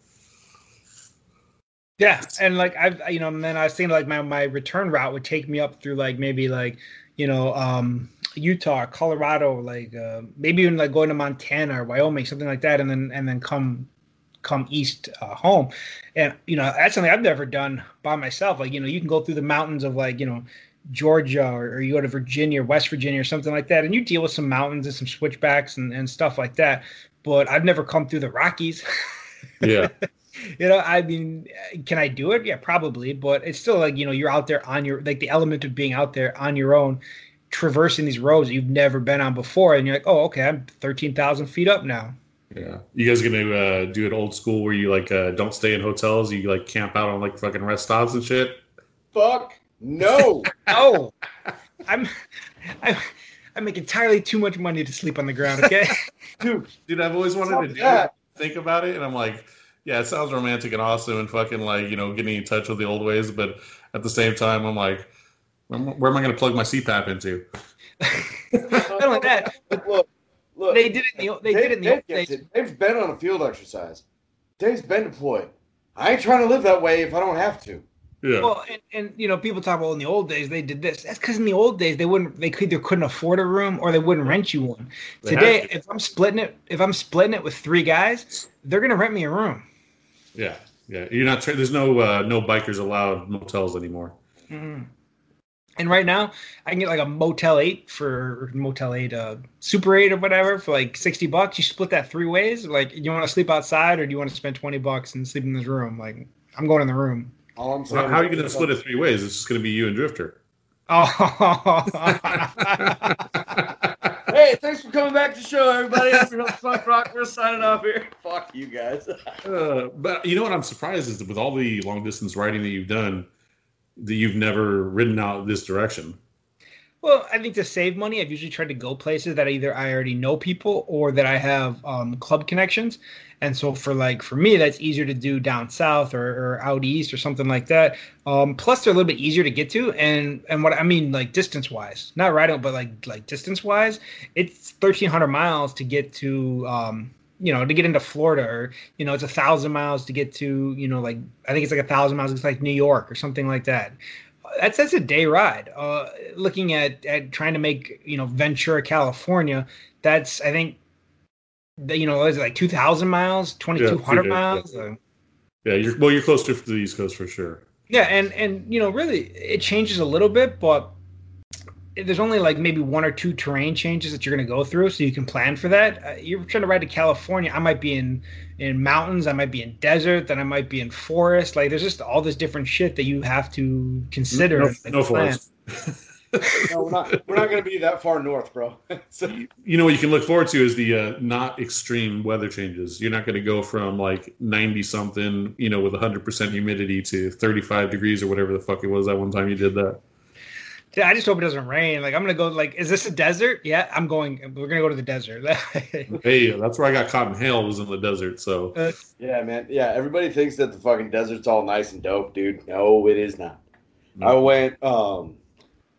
Yeah, and like I've you know, and then I was thinking like my my return route would take me up through like maybe like you know um Utah, Colorado, like uh, maybe even like going to Montana or Wyoming, something like that, and then and then come come east uh, home. And you know that's something I've never done by myself. Like you know you can go through the mountains of like you know Georgia or, or you go to Virginia, or West Virginia, or something like that, and you deal with some mountains and some switchbacks and, and stuff like that. But I've never come through the Rockies. Yeah. you know, I mean, can I do it? Yeah, probably, but it's still like, you know, you're out there on your, like the element of being out there on your own, traversing these roads that you've never been on before. And you're like, oh, okay, I'm 13,000 feet up now. Yeah. You guys gonna uh, do it old school where you like uh, don't stay in hotels, you like camp out on like fucking rest stops and shit? Fuck no. no. I'm, I'm, I make entirely too much money to sleep on the ground, okay? dude, dude, I've always wanted to do that. Think about it, and I'm like, yeah, it sounds romantic and awesome and fucking like, you know, getting in touch with the old ways. But at the same time, I'm like, where am I going to plug my CPAP into? Not only that, but look, look, they did it in the, they Dave, did it in the Dave old days. Dave's been on a field exercise. Dave's been deployed. I ain't trying to live that way if I don't have to. Yeah. Well, and, and you know, people talk about in the old days they did this. That's because in the old days they wouldn't they either couldn't afford a room or they wouldn't rent you one. They Today, if I'm splitting it, if I'm splitting it with three guys, they're gonna rent me a room. Yeah, yeah. You're not. There's no uh, no bikers allowed motels anymore. Mm-hmm. And right now, I can get like a Motel Eight for Motel Eight, uh, Super Eight or whatever for like sixty bucks. You split that three ways. Like, you want to sleep outside or do you want to spend twenty bucks and sleep in this room? Like, I'm going in the room. All I'm saying. how are you going to split it three ways? It's just going to be you and Drifter. Oh. hey, thanks for coming back to the show, everybody. I'm your host, Punk Rock. We're signing off here. Fuck you guys. uh, but you know what I'm surprised is that with all the long distance riding that you've done, that you've never ridden out this direction. Well, I think to save money, I've usually tried to go places that either I already know people or that I have um, club connections. And so for like for me, that's easier to do down south or, or out east or something like that. Um, plus, they're a little bit easier to get to, and and what I mean like distance wise, not riding, but like like distance wise, it's thirteen hundred miles to get to. Um, you know, to get into Florida, or you know, it's a thousand miles to get to, you know, like I think it's like a thousand miles. It's like New York or something like that that's that's a day ride. Uh, looking at at trying to make you know Ventura, California, that's I think you know, is it like 2,000 miles, 2,200 yeah, miles? Yeah. yeah, you're well, you're close to the East Coast for sure. Yeah, and and you know, really, it changes a little bit, but there's only like maybe one or two terrain changes that you're going to go through, so you can plan for that. Uh, you're trying to ride to California. I might be in in mountains, I might be in desert, then I might be in forest. Like, there's just all this different shit that you have to consider. No, no forest. no, we're not. We're not going to be that far north, bro. so. You know what you can look forward to is the uh, not extreme weather changes. You're not going to go from like 90 something, you know, with 100 percent humidity to 35 degrees or whatever the fuck it was that one time you did that. I just hope it doesn't rain. Like I'm gonna go. Like, is this a desert? Yeah, I'm going. We're gonna go to the desert. hey, that's where I got caught in hail. Was in the desert. So uh, yeah, man. Yeah, everybody thinks that the fucking desert's all nice and dope, dude. No, it is not. No. I went. Um,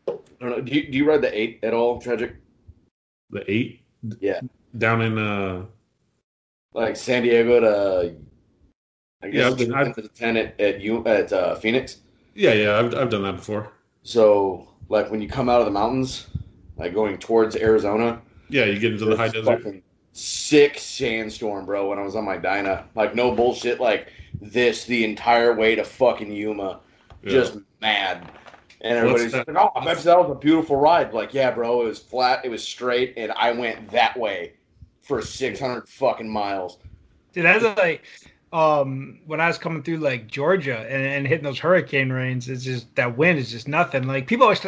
I don't know. Do you, do you ride the eight at all, Tragic? The eight? Yeah. Down in uh, like San Diego to. I guess yeah, I've been, the ten at at, you, at uh, Phoenix. Yeah, yeah, I've I've done that before. So like when you come out of the mountains, like going towards Arizona. Yeah, you get into the high desert. Sick sandstorm, bro. When I was on my Dyna, like no bullshit, like this the entire way to fucking Yuma, yeah. just mad. And everybody's like, "Oh, I bet that was a beautiful ride." Like, yeah, bro, it was flat, it was straight, and I went that way for six hundred fucking miles. Dude, that's like um when I was coming through like Georgia and, and hitting those hurricane rains, it's just that wind is just nothing. Like people always,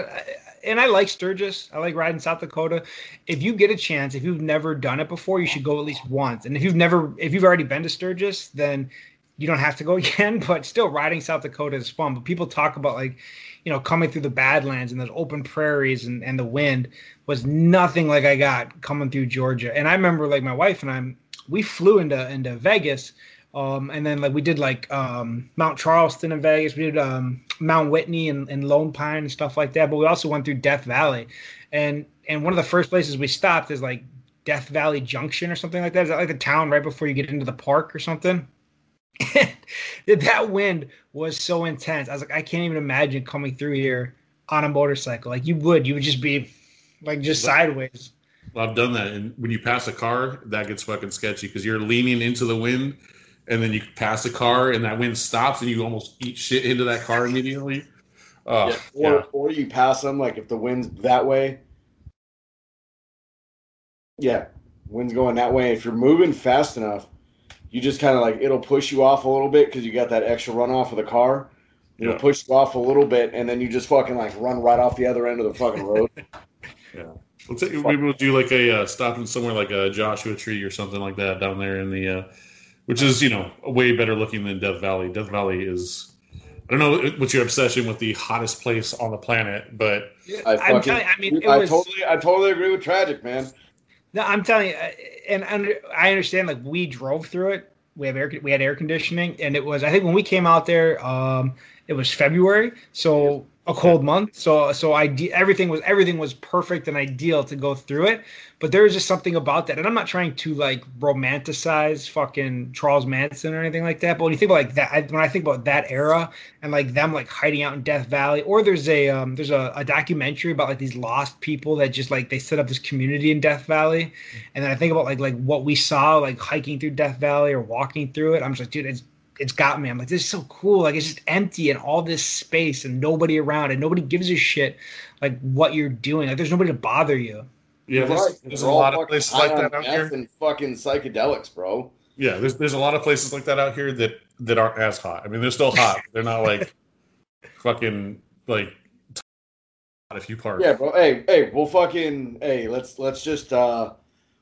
and I like Sturgis. I like riding South Dakota. If you get a chance, if you've never done it before, you should go at least once. And if you've never, if you've already been to Sturgis, then you don't have to go again. But still, riding South Dakota is fun. But people talk about like, you know, coming through the Badlands and those open prairies and and the wind was nothing like I got coming through Georgia. And I remember like my wife and I, we flew into into Vegas um, and then like we did like um, Mount Charleston in Vegas, we did um, Mount Whitney and, and Lone Pine and stuff like that. But we also went through Death Valley, and and one of the first places we stopped is like Death Valley Junction or something like that. Is that like the town right before you get into the park or something? that wind was so intense. I was like, I can't even imagine coming through here on a motorcycle. Like you would, you would just be like just sideways. Well, I've done that, and when you pass a car, that gets fucking sketchy because you're leaning into the wind and then you pass a car and that wind stops and you almost eat shit into that car immediately. Uh, yeah, or, yeah. or you pass them like if the wind's that way. Yeah, wind's going that way. If you're moving fast enough, you just kind of like it'll push you off a little bit because you got that extra runoff of the car. It'll yeah. push you off a little bit, and then you just fucking like run right off the other end of the fucking road. yeah. Let's say maybe we'll do like a uh, stopping somewhere like a Joshua Tree or something like that down there in the uh, which is you know way better looking than Death Valley. Death Valley is I don't know what's your obsession with the hottest place on the planet, but I, fucking, you, I mean, I was, totally, I totally agree with Tragic, man. No, I'm telling you, and, and I understand. Like we drove through it. We have air, we had air conditioning, and it was. I think when we came out there, um, it was February, so a cold month. So so I everything was everything was perfect and ideal to go through it. But there was just something about that, and I'm not trying to like romanticize fucking Charles Manson or anything like that. But when you think about like that, when I think about that era and like them like hiding out in Death Valley, or there's a um, there's a, a documentary about like these lost people that just like they set up this community in Death Valley, and then I think about like like what we saw like hiking through Death Valley or walking through it. I'm just like, dude, it's it's got me. I'm like, this is so cool. Like it's just empty and all this space and nobody around and nobody gives a shit like what you're doing. Like there's nobody to bother you. Yeah, there's, right. there's a lot of places like that out here. And fucking psychedelics, bro. Yeah, there's there's a lot of places like that out here that that aren't as hot. I mean, they're still hot. they're not like fucking like a few parts. Yeah, bro. Hey, hey, we'll fucking hey, let's let's just uh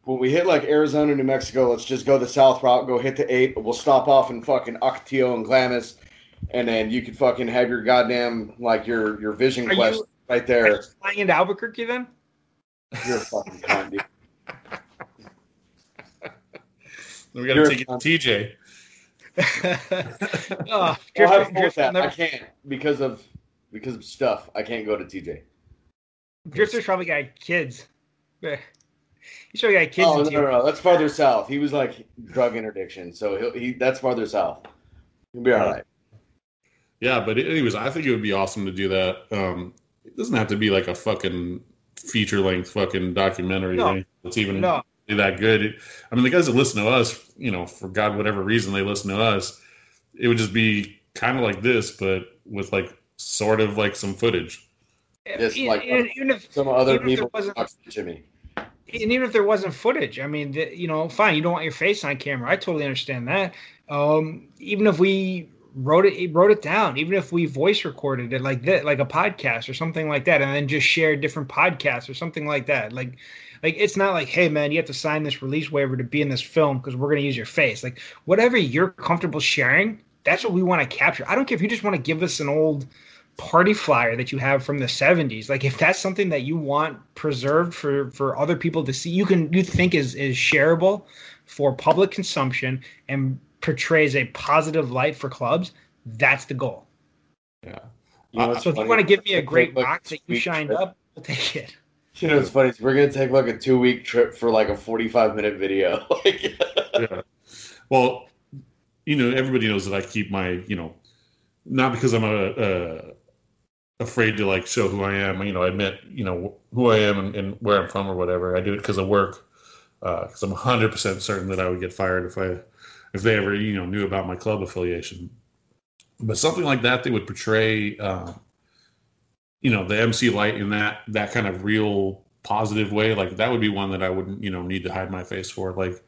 when we hit like Arizona, New Mexico, let's just go the south route, go hit the eight. We'll stop off in fucking Ocotillo and Glamis, and then you can fucking have your goddamn like your your vision Are quest you, right there. flying into Albuquerque then? You're a fucking con, dude. we got to take it to TJ. oh, that. I can't because of because of stuff. I can't go to TJ. Drifter's probably got kids. He's probably got kids. Oh no, no, no, that's farther south. He was like drug interdiction, so he that's farther south. He'll be all right. Yeah, but anyways, I think it would be awesome to do that. Um, it doesn't have to be like a fucking feature length fucking documentary no. that's even no. that good. I mean, the guys that listen to us, you know, for God, whatever reason they listen to us, it would just be kind of like this, but with like sort of like some footage. Just like even if, some other people Jimmy. And even if there wasn't footage, I mean, the, you know, fine, you don't want your face on camera. I totally understand that. Um, even if we wrote it wrote it down even if we voice recorded it like that like a podcast or something like that and then just share different podcasts or something like that like like it's not like hey man you have to sign this release waiver to be in this film because we're going to use your face like whatever you're comfortable sharing that's what we want to capture i don't care if you just want to give us an old party flyer that you have from the 70s like if that's something that you want preserved for for other people to see you can you think is is shareable for public consumption and portrays a positive light for clubs that's the goal yeah you know, uh, so if you want to give me a great box that you shined trip. up i'll take it you know, it's funny. We're gonna take like a two week trip for like a forty five minute video. yeah. Well, you know, everybody knows that I keep my, you know, not because I'm a, a afraid to like show who I am. You know, I admit you know who I am and, and where I'm from or whatever. I do it because of work. Because uh, I'm 100 percent certain that I would get fired if I if they ever you know knew about my club affiliation. But something like that, they would portray, uh, you know, the MC light in that that kind of real positive way. Like that would be one that I wouldn't you know need to hide my face for. Like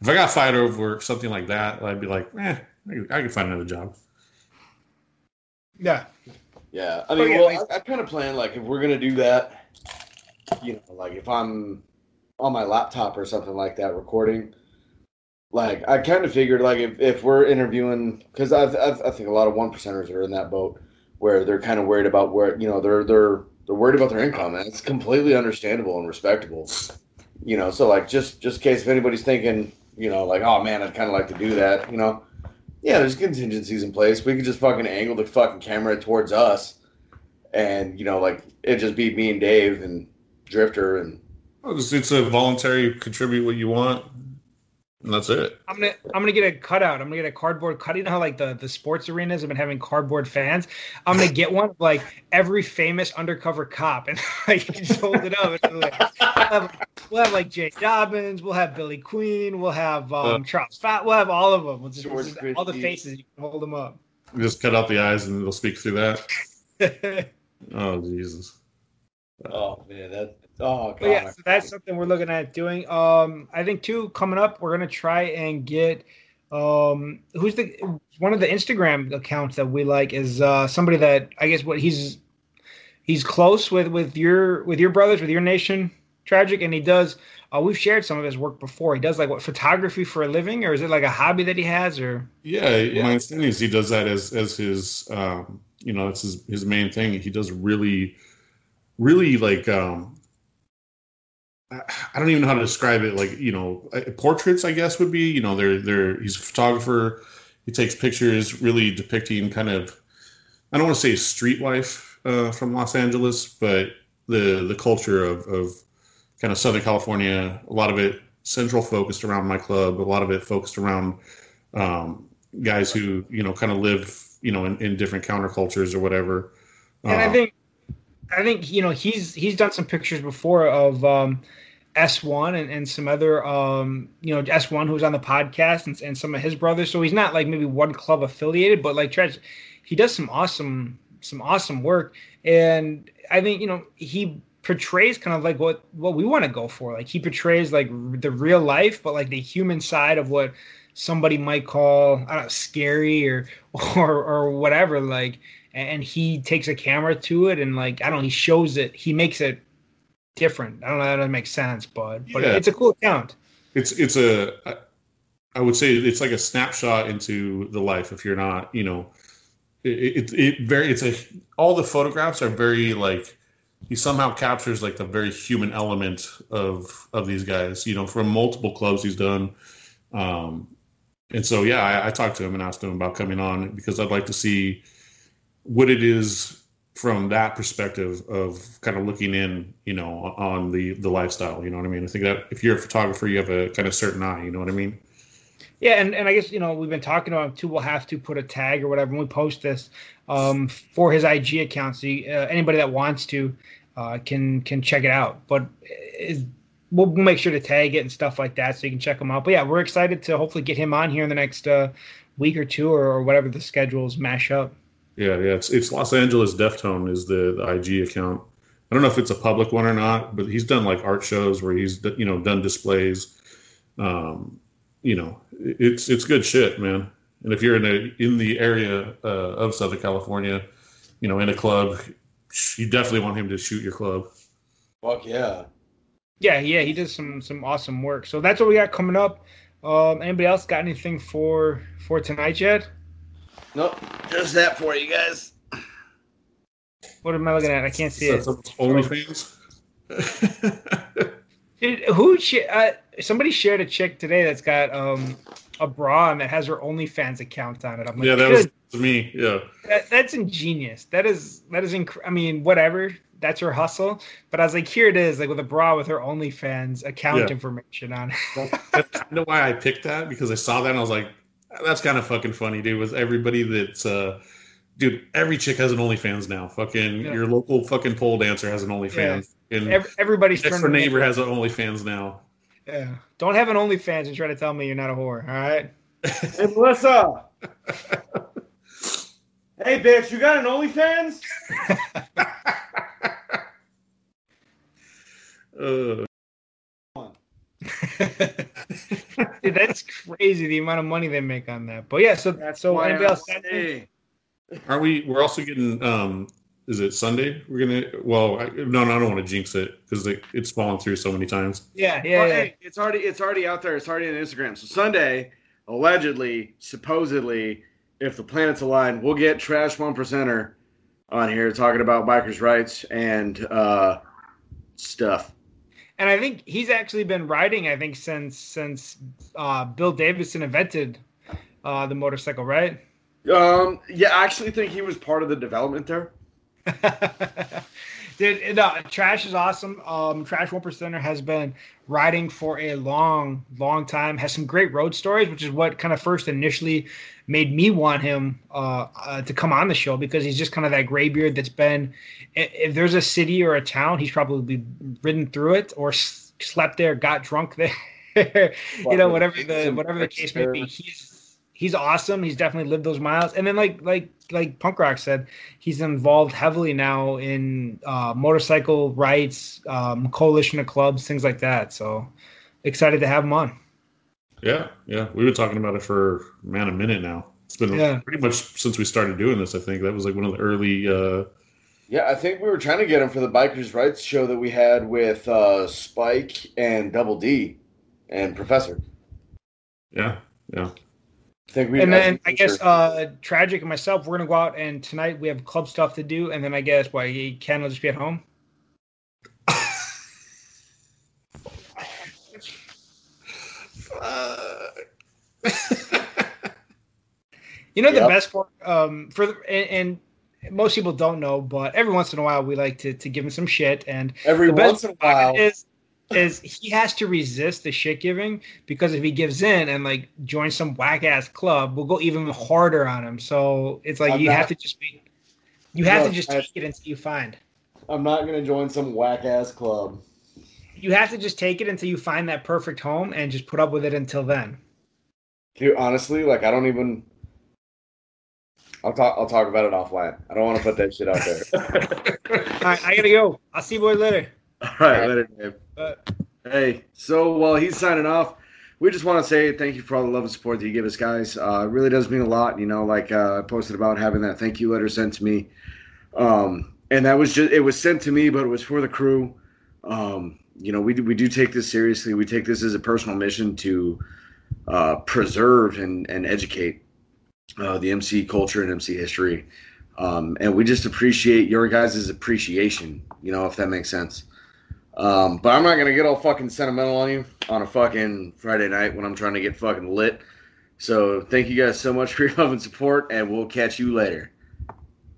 if I got fired over something like that, I'd be like, eh, I can find another job. Yeah, yeah, I mean, well, I, I kind of plan like if we're gonna do that, you know, like if I'm on my laptop or something like that recording, like I kind of figured like if, if we're interviewing because I, I I think a lot of one percenters are in that boat where they're kind of worried about where you know they're they're they're worried about their income and it's completely understandable and respectable, you know. So like just just in case if anybody's thinking you know like oh man I'd kind of like to do that, you know yeah, there's contingencies in place. We could just fucking angle the fucking camera towards us, and you know, like it just be me and Dave and Drifter and. Oh, it's, it's a voluntary contribute what you want. And that's it. I'm gonna I'm gonna get a cutout. I'm gonna get a cardboard cut. You know how like the, the sports arenas have been having cardboard fans. I'm gonna get one of like every famous undercover cop and like just hold it up. And, like, we'll, have, we'll, have, like Jay Dobyns. We'll have Billy Queen. We'll have um, uh, Charles Fat. We'll have all of them. We'll just, just all the faces. You can hold them up. Just cut out the eyes and it'll speak through that. oh Jesus. Oh man, that Oh god. But yeah, so that's something we're looking at doing. Um, I think too coming up, we're gonna try and get um who's the one of the Instagram accounts that we like is uh somebody that I guess what he's he's close with with your with your brothers with your nation tragic and he does uh, we've shared some of his work before he does like what photography for a living or is it like a hobby that he has or yeah, yeah. my understanding is he does that as as his um you know it's his his main thing he does really really like um I don't even know how to describe it. Like you know, portraits, I guess would be. You know, they're they're he's a photographer. He takes pictures, really depicting kind of. I don't want to say street life uh, from Los Angeles, but the the culture of of kind of Southern California. A lot of it central focused around my club. A lot of it focused around um, guys who you know kind of live you know in, in different countercultures or whatever. And uh, I think I think you know he's he's done some pictures before of um, S1 and, and some other um, you know S1 who's on the podcast and, and some of his brothers. So he's not like maybe one club affiliated, but like Tresh, he does some awesome some awesome work. And I think you know he portrays kind of like what what we want to go for. Like he portrays like the real life, but like the human side of what somebody might call I don't know, scary or or or whatever. Like and he takes a camera to it and like I don't know, he shows it, he makes it different. I don't know how that makes sense, but but yeah. it's a cool account. It's it's a I would say it's like a snapshot into the life if you're not, you know, it, it, it very it's a all the photographs are very like he somehow captures like the very human element of of these guys, you know, from multiple clubs he's done. Um and so yeah, I, I talked to him and asked him about coming on because I'd like to see what it is from that perspective of kind of looking in, you know, on the the lifestyle. You know what I mean? I think that if you're a photographer, you have a kind of certain eye. You know what I mean? Yeah, and, and I guess you know we've been talking about too. We'll have to put a tag or whatever when we post this um, for his IG account, so you, uh, anybody that wants to uh, can can check it out. But is, we'll, we'll, make sure to tag it and stuff like that, so you can check him out. But yeah, we're excited to hopefully get him on here in the next uh, week or two, or, or whatever the schedules mash up. Yeah, yeah. It's, it's Los Angeles Deftone is the, the IG account. I don't know if it's a public one or not, but he's done like art shows where he's you know done displays. Um, you know, it's it's good shit, man. And if you're in a in the area uh, of Southern California, you know, in a club, you definitely want him to shoot your club. Fuck yeah. Yeah, yeah, he does some some awesome work. So that's what we got coming up. Um, anybody else got anything for for tonight yet? Nope, just that for you guys. What am I looking at? I can't see it. OnlyFans. Dude, who? Uh, somebody shared a chick today that's got um a bra and that has her OnlyFans account on it. I'm like, yeah, that was me. Yeah, that, that's ingenious. That is that is. Inc- I mean, whatever. That's her hustle. But I was like, here it is, like with a bra with her OnlyFans account yeah. information on it. that's kind of why I picked that because I saw that and I was like, that's kind of fucking funny, dude. With everybody that's uh dude, every chick has an OnlyFans now. Fucking yeah. your local fucking pole dancer has an OnlyFans. Yeah. And Every, everybody's next door neighbor has an OnlyFans now. Yeah. Don't have an OnlyFans and try to tell me you're not a whore. All right. hey Melissa. hey bitch, you got an OnlyFans? uh. Dude, that's crazy the amount of money they make on that. But yeah, so that's so NBA Are we? We're also getting. um Is it Sunday? We're gonna. Well, I, no, no, I don't want to jinx it because it, it's fallen through so many times. Yeah, yeah, well, yeah. Hey, it's already it's already out there. It's already on Instagram. So Sunday, allegedly, supposedly, if the planets align, we'll get Trash One Percenter on here talking about bikers' rights and uh stuff and I think he's actually been riding. I think since since uh, Bill Davidson invented uh, the motorcycle, right? Um, yeah, I actually think he was part of the development there. Dude, no, Trash is awesome. Um, Trash One Percenter has been riding for a long, long time. Has some great road stories, which is what kind of first initially made me want him uh, uh, to come on the show because he's just kind of that graybeard that's been. If there's a city or a town, he's probably ridden through it or slept there, got drunk there. you know, whatever the whatever the case may be, he's he's awesome. He's definitely lived those miles. And then like like like Punk Rock said, he's involved heavily now in uh, motorcycle rights, um, coalition of clubs, things like that. So excited to have him on. Yeah, yeah, we've been talking about it for man a minute now. It's been yeah. pretty much since we started doing this. I think that was like one of the early. Uh, yeah, I think we were trying to get him for the bikers' rights show that we had with uh, Spike and Double D and Professor. Yeah, yeah think we. And then I guess uh, tragic and myself, we're gonna go out and tonight we have club stuff to do, and then I guess why Ken will just be at home. you know the yep. best part um, for the, and, and, most people don't know, but every once in a while we like to to give him some shit, and every once in a while is is he has to resist the shit giving because if he gives in and like joins some whack ass club, we'll go even harder on him. So it's like I'm you not, have to just be, you have no, to just take it until you find. I'm not gonna join some whack ass club. You have to just take it until you find that perfect home and just put up with it until then. Dude, honestly, like I don't even. I'll talk. I'll talk about it offline. I don't want to put that shit out there. All right, I gotta go. I'll see you boys later. All right, later, Dave. Hey, so while he's signing off, we just want to say thank you for all the love and support that you give us, guys. Uh, it really does mean a lot. You know, like uh, I posted about having that thank you letter sent to me, um, and that was just it was sent to me, but it was for the crew. Um, you know, we do, we do take this seriously. We take this as a personal mission to uh, preserve and and educate uh, the MC culture and MC history, um, and we just appreciate your guys' appreciation. You know, if that makes sense. Um, but I'm not gonna get all fucking sentimental on you on a fucking Friday night when I'm trying to get fucking lit. So thank you guys so much for your love and support, and we'll catch you later.